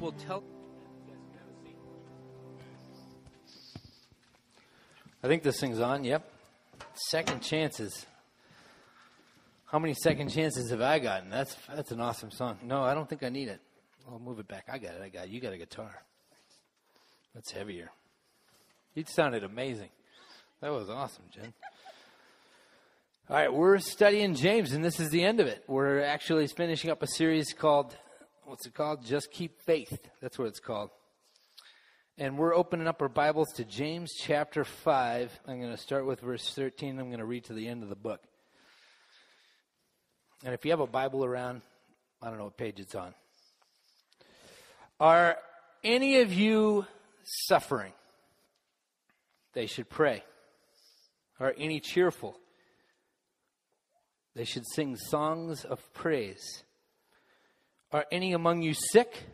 will tell. I think this thing's on. Yep. Second chances. How many second chances have I gotten? That's that's an awesome song. No, I don't think I need it. I'll move it back. I got it. I got it. You got a guitar. That's heavier. It sounded amazing. That was awesome, Jen. All right, we're studying James, and this is the end of it. We're actually finishing up a series called, what's it called? Just Keep Faith. That's what it's called. And we're opening up our Bibles to James chapter 5. I'm going to start with verse 13. I'm going to read to the end of the book. And if you have a Bible around, I don't know what page it's on. Are any of you suffering? They should pray. Are any cheerful? They should sing songs of praise. Are any among you sick?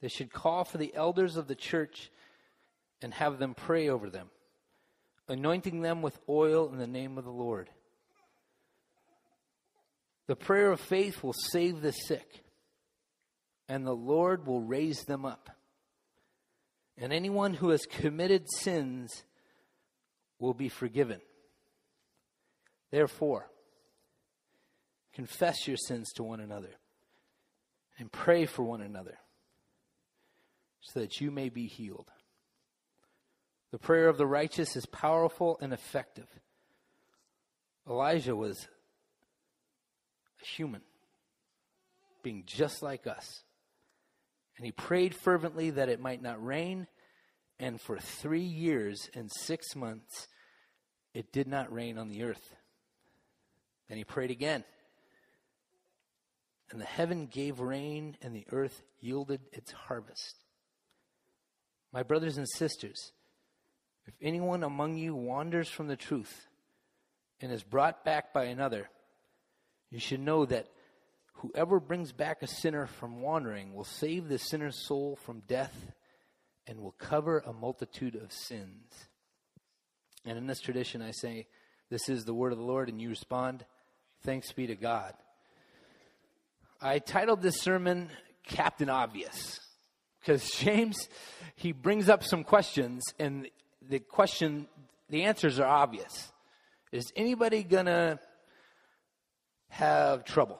They should call for the elders of the church and have them pray over them, anointing them with oil in the name of the Lord. The prayer of faith will save the sick, and the Lord will raise them up. And anyone who has committed sins will be forgiven. Therefore, confess your sins to one another and pray for one another so that you may be healed. The prayer of the righteous is powerful and effective. Elijah was a human, being just like us. And he prayed fervently that it might not rain. And for three years and six months, it did not rain on the earth. Then he prayed again. And the heaven gave rain, and the earth yielded its harvest. My brothers and sisters, if anyone among you wanders from the truth and is brought back by another, you should know that whoever brings back a sinner from wandering will save the sinner's soul from death and will cover a multitude of sins. And in this tradition, I say, This is the word of the Lord, and you respond, Thanks be to God. I titled this sermon Captain Obvious because James, he brings up some questions, and the question, the answers are obvious. Is anybody going to have trouble?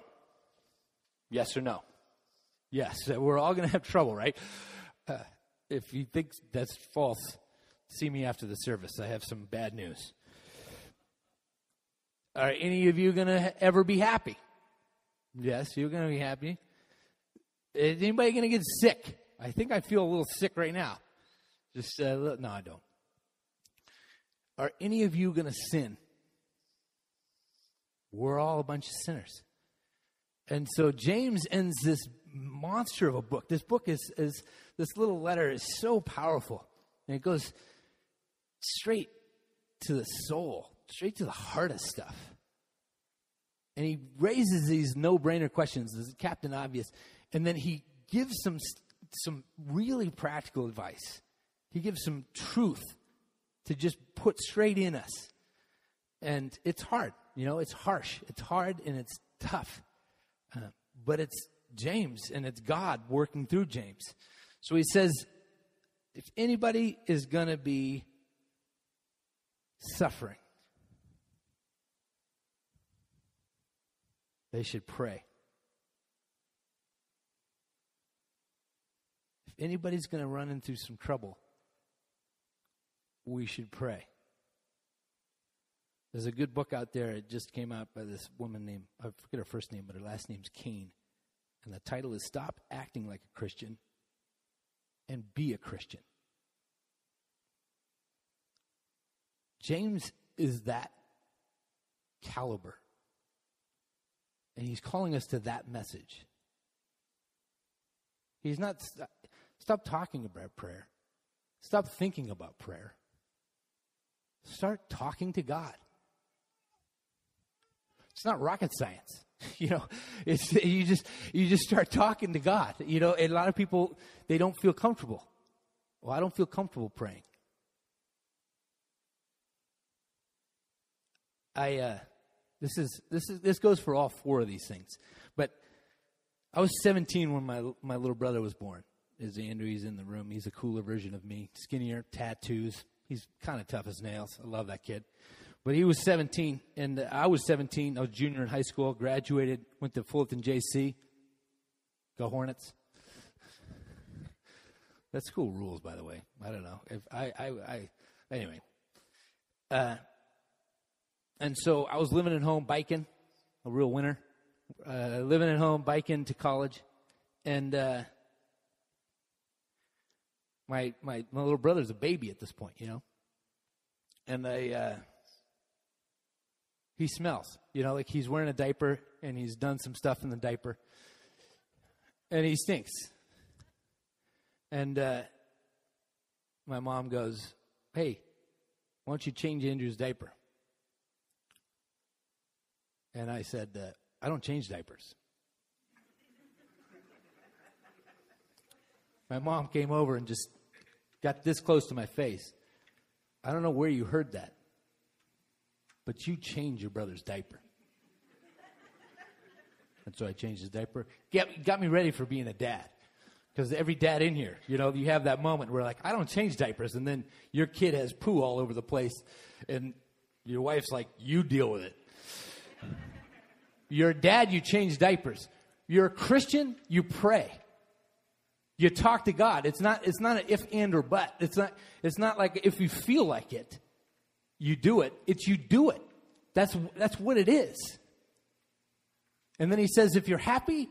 Yes or no? Yes, we're all going to have trouble, right? Uh, if you think that's false, see me after the service. I have some bad news. Are any of you going to ever be happy? Yes, you're going to be happy. Is anybody going to get sick? I think I feel a little sick right now. Just uh, no, I don't. Are any of you going to sin? We're all a bunch of sinners. And so James ends this monster of a book. This book is, is this little letter is so powerful. And it goes straight to the soul, straight to the heart of stuff. And he raises these no brainer questions, this is Captain Obvious. And then he gives some, some really practical advice. He gives some truth to just put straight in us. And it's hard, you know, it's harsh, it's hard, and it's tough. Uh, but it's James and it's God working through James. So he says, if anybody is going to be suffering, they should pray. If anybody's going to run into some trouble, we should pray. There's a good book out there. It just came out by this woman named, I forget her first name, but her last name's Cain. And the title is Stop Acting Like a Christian and Be a Christian. James is that caliber. And he's calling us to that message. He's not, stop talking about prayer. Stop thinking about prayer. Start talking to God. It's not rocket science. You know, it's you just you just start talking to God. You know, a lot of people they don't feel comfortable. Well, I don't feel comfortable praying. I uh, this is this is this goes for all four of these things. But I was 17 when my my little brother was born. Is Andrew? He's in the room. He's a cooler version of me. Skinnier, tattoos. He's kind of tough as nails. I love that kid. But he was 17, and I was 17. I was junior in high school. Graduated. Went to Fullerton JC. Go Hornets. That's school rules, by the way. I don't know if I I, I anyway. Uh, and so I was living at home biking, a real winner. Uh, living at home, biking to college, and uh, my my my little brother's a baby at this point, you know. And I, uh, he smells, you know, like he's wearing a diaper and he's done some stuff in the diaper, and he stinks. And uh, my mom goes, "Hey, why don't you change Andrew's diaper?" And I said, uh, I don't change diapers. my mom came over and just got this close to my face. I don't know where you heard that, but you change your brother's diaper. And so I changed his diaper. Get, got me ready for being a dad. Because every dad in here, you know, you have that moment where, like, I don't change diapers. And then your kid has poo all over the place. And your wife's like, you deal with it. You're a dad, you change diapers. You're a Christian, you pray. You talk to God. It's not, it's not an if and or but. It's not, it's not like if you feel like it, you do it. It's you do it. That's, that's what it is. And then he says, if you're happy,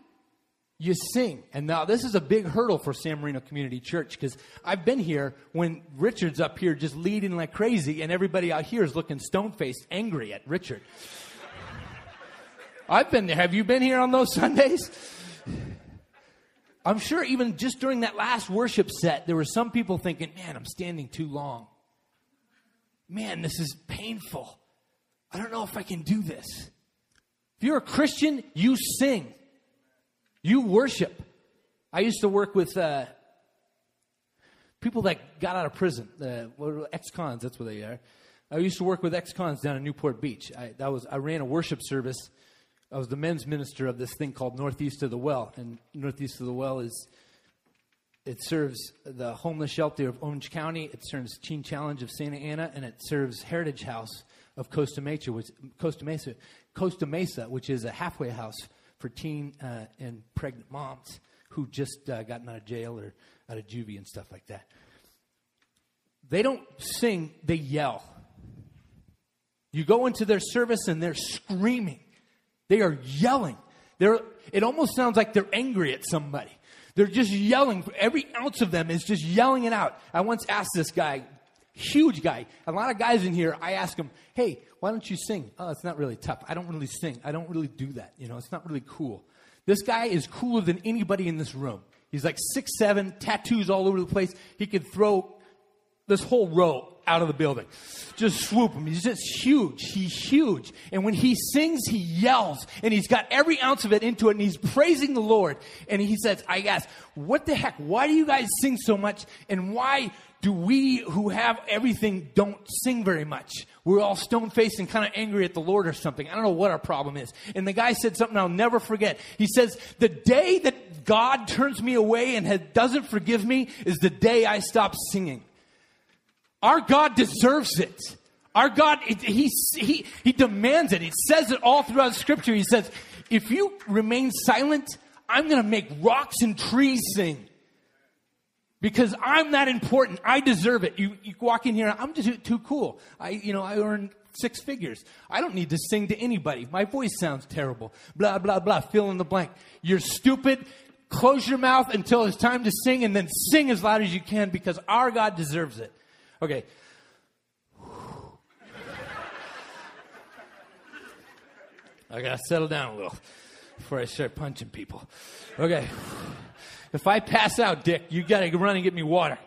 you sing. And now this is a big hurdle for San Marino Community Church because I've been here when Richard's up here just leading like crazy and everybody out here is looking stone faced angry at Richard. I've been there. Have you been here on those Sundays? I'm sure even just during that last worship set, there were some people thinking, man, I'm standing too long. Man, this is painful. I don't know if I can do this. If you're a Christian, you sing, you worship. I used to work with uh, people that got out of prison, uh, ex cons, that's what they are. I used to work with ex cons down in Newport Beach. I, that was, I ran a worship service I was the men's minister of this thing called Northeast of the Well, and Northeast of the Well is it serves the homeless shelter of Orange County, it serves Teen Challenge of Santa Ana, and it serves Heritage House of Costa Mesa, which Costa Mesa, Costa Mesa, which is a halfway house for teen uh, and pregnant moms who just uh, gotten out of jail or out of juvie and stuff like that. They don't sing; they yell. You go into their service and they're screaming. They are yelling. They're, it almost sounds like they're angry at somebody. They're just yelling. Every ounce of them is just yelling it out. I once asked this guy, huge guy, a lot of guys in here, I ask him, hey, why don't you sing? Oh, it's not really tough. I don't really sing. I don't really do that. You know, it's not really cool. This guy is cooler than anybody in this room. He's like six seven, tattoos all over the place. He could throw this whole row out of the building. Just swoop him. He's just huge. He's huge. And when he sings, he yells and he's got every ounce of it into it and he's praising the Lord. And he says, I ask, what the heck? Why do you guys sing so much? And why do we who have everything don't sing very much? We're all stone faced and kind of angry at the Lord or something. I don't know what our problem is. And the guy said something I'll never forget. He says, The day that God turns me away and doesn't forgive me is the day I stop singing. Our God deserves it. Our God, he, he, he demands it. He says it all throughout Scripture. He says, if you remain silent, I'm going to make rocks and trees sing. Because I'm that important. I deserve it. You, you walk in here, I'm just too cool. I, you know, I earn six figures. I don't need to sing to anybody. My voice sounds terrible. Blah, blah, blah. Fill in the blank. You're stupid. Close your mouth until it's time to sing and then sing as loud as you can because our God deserves it. Okay. I gotta settle down a little before I start punching people. Okay. If I pass out, Dick, you gotta run and get me water.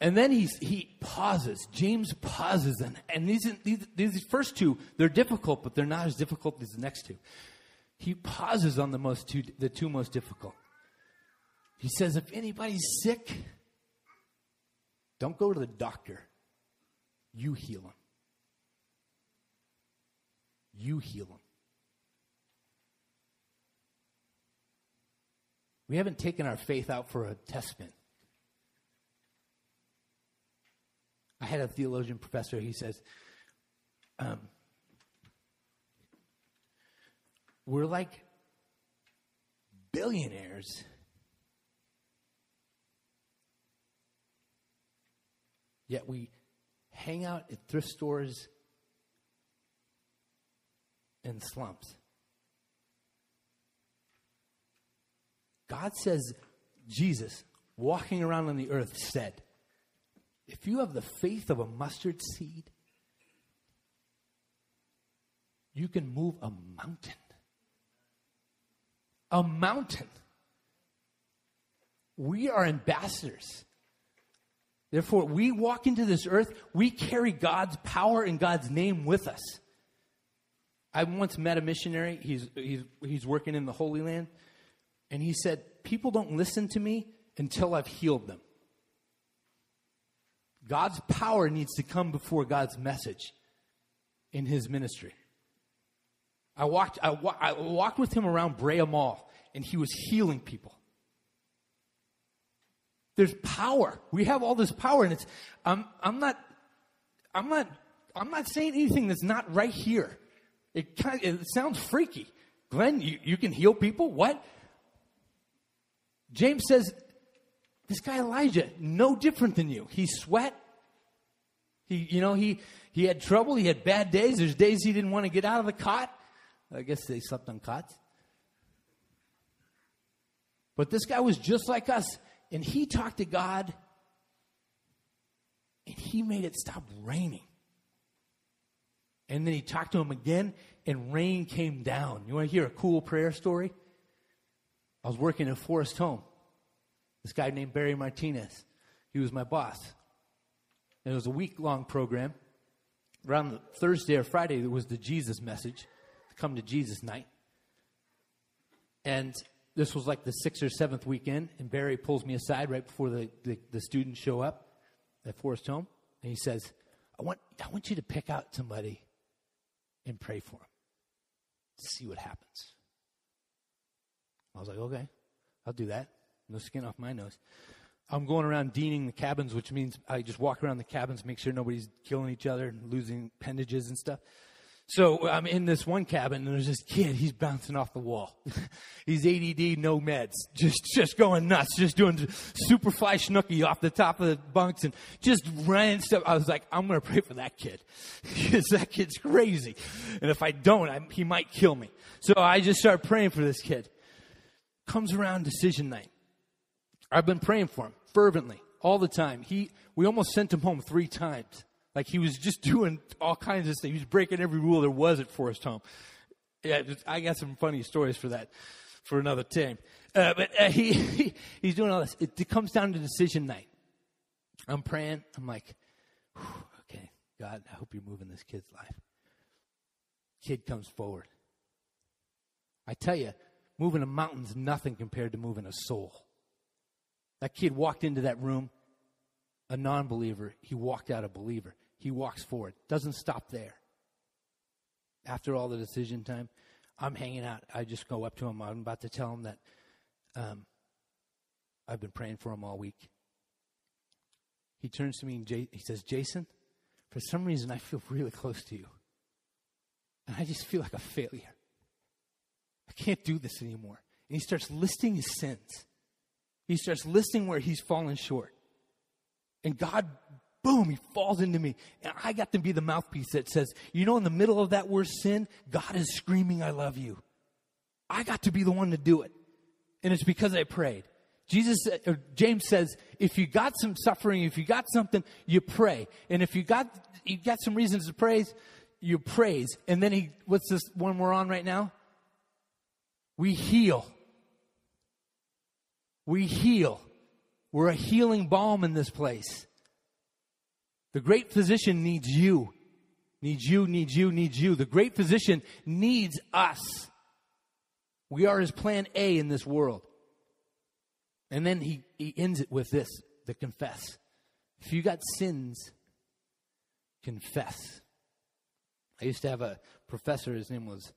And then he's, he pauses. James pauses. And, and these, these, these first two, they're difficult, but they're not as difficult as the next two. He pauses on the, most two, the two most difficult. He says, if anybody's sick, don't go to the doctor. You heal him. You heal him. We haven't taken our faith out for a test spin. I had a theologian professor, he says, um, We're like billionaires Yet we hang out at thrift stores and slumps. God says, Jesus, walking around on the earth, said, If you have the faith of a mustard seed, you can move a mountain. A mountain. We are ambassadors. Therefore, we walk into this earth, we carry God's power and God's name with us. I once met a missionary, he's, he's, he's working in the Holy Land, and he said, People don't listen to me until I've healed them. God's power needs to come before God's message in his ministry. I walked, I, I walked with him around Brea Mall, and he was healing people. There's power. We have all this power, and it's. I'm. I'm not. I'm not. I'm not saying anything that's not right here. It kind. Of, it sounds freaky. Glenn, you, you can heal people. What? James says, this guy Elijah, no different than you. He sweat. He, you know, he he had trouble. He had bad days. There's days he didn't want to get out of the cot. I guess they slept on cots. But this guy was just like us. And he talked to God, and he made it stop raining. And then he talked to him again, and rain came down. You want to hear a cool prayer story? I was working at Forest Home. This guy named Barry Martinez. He was my boss. And it was a week long program. Around Thursday or Friday, there was the Jesus message, the come to Jesus night. And this was like the sixth or seventh weekend, and Barry pulls me aside right before the, the, the students show up at Forest Home, and he says, I want, I want you to pick out somebody and pray for him. See what happens. I was like, okay, I'll do that. No skin off my nose. I'm going around deaning the cabins, which means I just walk around the cabins, make sure nobody's killing each other and losing appendages and stuff. So I'm in this one cabin and there's this kid, he's bouncing off the wall. he's ADD, no meds, just, just going nuts, just doing super fly Snuka off the top of the bunks and just running stuff. I was like, I'm going to pray for that kid because that kid's crazy. And if I don't, I, he might kill me. So I just start praying for this kid. Comes around decision night. I've been praying for him fervently all the time. He, we almost sent him home three times. Like he was just doing all kinds of stuff. He was breaking every rule there was at Forest Home. Yeah, I got some funny stories for that for another time. Uh, but uh, he, he, he's doing all this. It, it, comes down to decision night. I'm praying. I'm like, okay, God, I hope you're moving this kid's life. Kid comes forward. I tell you, moving a mountain's nothing compared to moving a soul. That kid walked into that room a non believer, he walked out a believer. He walks forward, doesn't stop there. After all the decision time, I'm hanging out. I just go up to him. I'm about to tell him that um, I've been praying for him all week. He turns to me and J- he says, Jason, for some reason I feel really close to you. And I just feel like a failure. I can't do this anymore. And he starts listing his sins. He starts listing where he's fallen short. And God boom, he falls into me. And I got to be the mouthpiece that says, you know, in the middle of that worst sin, God is screaming, I love you. I got to be the one to do it. And it's because I prayed. Jesus, uh, or James says, if you got some suffering, if you got something, you pray. And if you got, you got some reasons to praise, you praise. And then he, what's this one we're on right now? We heal. We heal. We're a healing balm in this place. The great physician needs you. Needs you, needs you, needs you. The great physician needs us. We are his plan A in this world. And then he, he ends it with this the confess. If you got sins, confess. I used to have a professor, his name was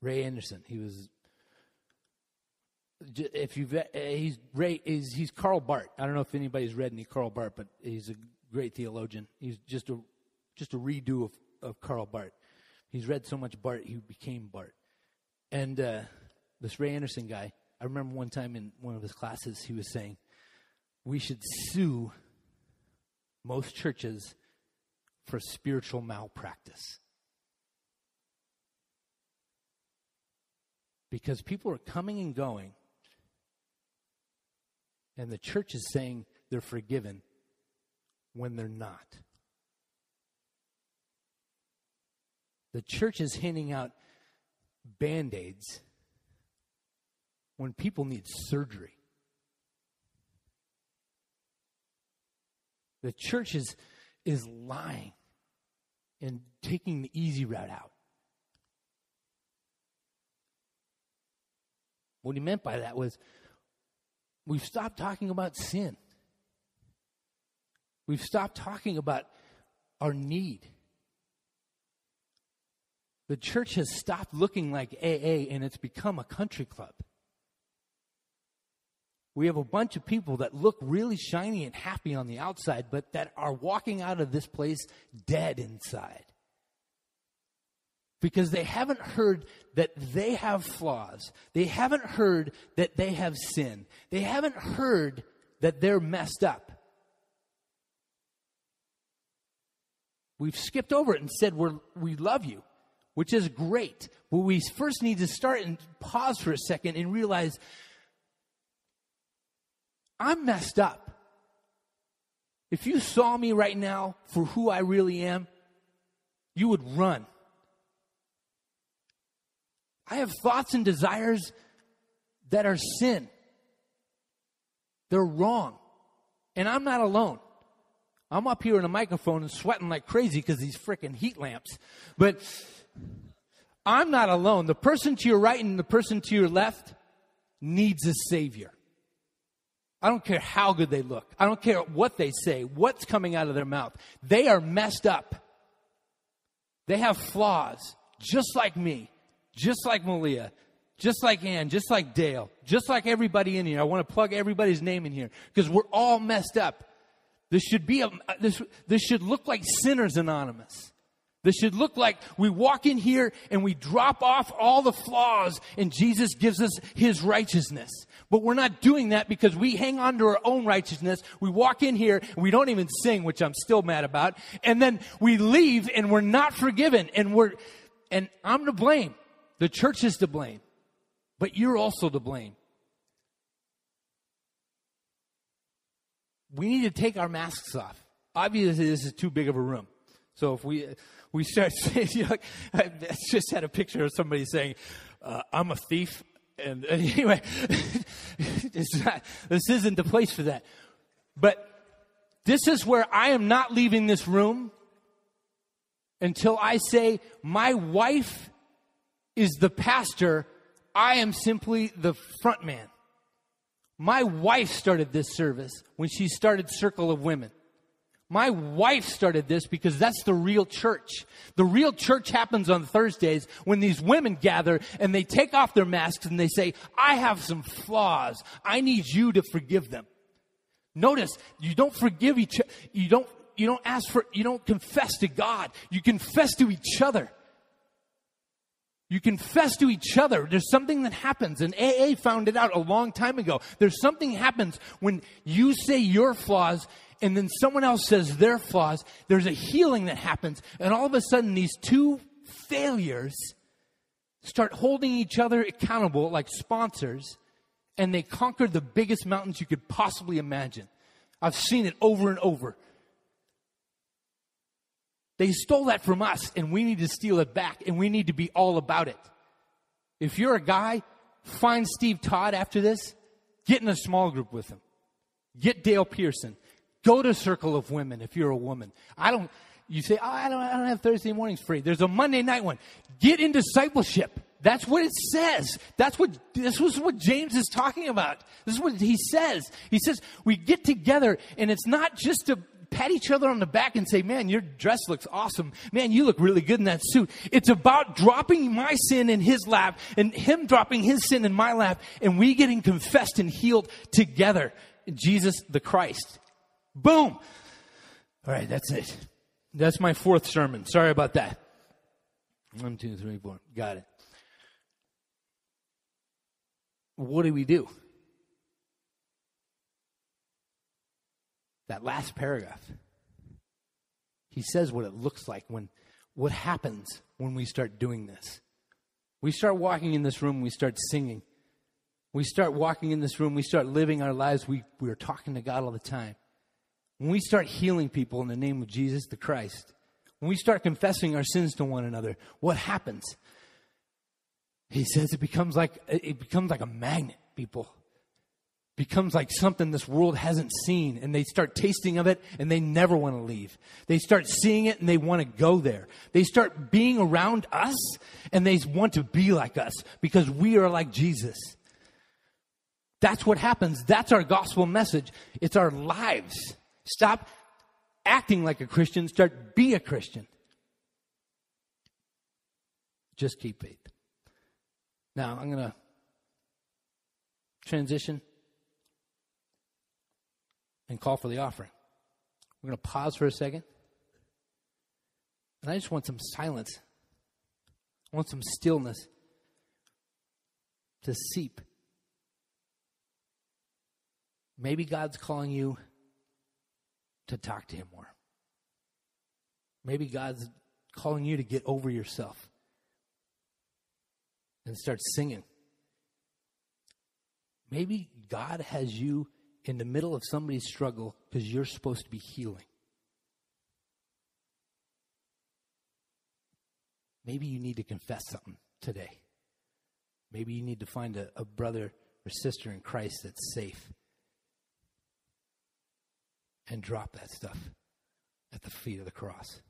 Ray Anderson. He was if you've uh, he's Ray, He's, he's Karl Barth. I don't know if anybody's read any Karl Barth, but he's a great theologian. He's just a just a redo of, of Karl Barth. He's read so much Barth, he became Barth. And uh, this Ray Anderson guy, I remember one time in one of his classes, he was saying, we should sue most churches for spiritual malpractice. Because people are coming and going, and the church is saying they're forgiven when they're not. The church is handing out band aids when people need surgery. The church is, is lying and taking the easy route out. What he meant by that was we've stopped talking about sin. We've stopped talking about our need. The church has stopped looking like AA and it's become a country club. We have a bunch of people that look really shiny and happy on the outside, but that are walking out of this place dead inside. Because they haven't heard that they have flaws. They haven't heard that they have sin. They haven't heard that they're messed up. We've skipped over it and said we're, we love you, which is great. But we first need to start and pause for a second and realize I'm messed up. If you saw me right now for who I really am, you would run. I have thoughts and desires that are sin. They're wrong. And I'm not alone. I'm up here in a microphone and sweating like crazy because these freaking heat lamps. But I'm not alone. The person to your right and the person to your left needs a Savior. I don't care how good they look. I don't care what they say, what's coming out of their mouth. They are messed up. They have flaws, just like me, just like Malia, just like Ann, just like Dale, just like everybody in here. I want to plug everybody's name in here because we're all messed up. This should be a, this, this should look like Sinners Anonymous. This should look like we walk in here and we drop off all the flaws and Jesus gives us his righteousness. But we're not doing that because we hang on to our own righteousness. We walk in here and we don't even sing, which I'm still mad about. And then we leave and we're not forgiven and we're, and I'm to blame. The church is to blame. But you're also to blame. We need to take our masks off. Obviously, this is too big of a room. So if we we start saying, you know, I just had a picture of somebody saying, uh, "I'm a thief," and, anyway, not, this isn't the place for that. But this is where I am not leaving this room until I say, "My wife is the pastor. I am simply the front man." My wife started this service when she started Circle of Women. My wife started this because that's the real church. The real church happens on Thursdays when these women gather and they take off their masks and they say, I have some flaws. I need you to forgive them. Notice, you don't forgive each. You don't, you don't ask for, you don't confess to God. You confess to each other. You confess to each other. There's something that happens, and AA found it out a long time ago. There's something happens when you say your flaws and then someone else says their flaws, there's a healing that happens. And all of a sudden, these two failures start holding each other accountable like sponsors, and they conquer the biggest mountains you could possibly imagine. I've seen it over and over. They stole that from us, and we need to steal it back, and we need to be all about it. If you're a guy, find Steve Todd after this, get in a small group with him. Get Dale Pearson. Go to Circle of Women if you're a woman. I don't, you say, oh, I don't, I don't have Thursday mornings free. There's a Monday night one. Get in discipleship. That's what it says. That's what, this was what James is talking about. This is what he says. He says, we get together and it's not just to pat each other on the back and say, man, your dress looks awesome. Man, you look really good in that suit. It's about dropping my sin in his lap and him dropping his sin in my lap and we getting confessed and healed together. Jesus the Christ. Boom. All right, that's it. That's my fourth sermon. Sorry about that. One, two, three, four. Got it. What do we do? That last paragraph. He says what it looks like when, what happens when we start doing this. We start walking in this room, we start singing. We start walking in this room, we start living our lives, we, we are talking to God all the time. When we start healing people in the name of Jesus the Christ, when we start confessing our sins to one another, what happens? He says it becomes like it becomes like a magnet, people. Becomes like something this world hasn't seen, and they start tasting of it and they never want to leave. They start seeing it and they want to go there. They start being around us and they want to be like us because we are like Jesus. That's what happens. That's our gospel message. It's our lives. Stop acting like a Christian, start be a Christian. Just keep faith. Now, I'm going to transition and call for the offering. We're going to pause for a second. And I just want some silence. I want some stillness to seep. Maybe God's calling you to talk to Him more. Maybe God's calling you to get over yourself and start singing. Maybe God has you in the middle of somebody's struggle because you're supposed to be healing. Maybe you need to confess something today. Maybe you need to find a, a brother or sister in Christ that's safe and drop that stuff at the feet of the cross.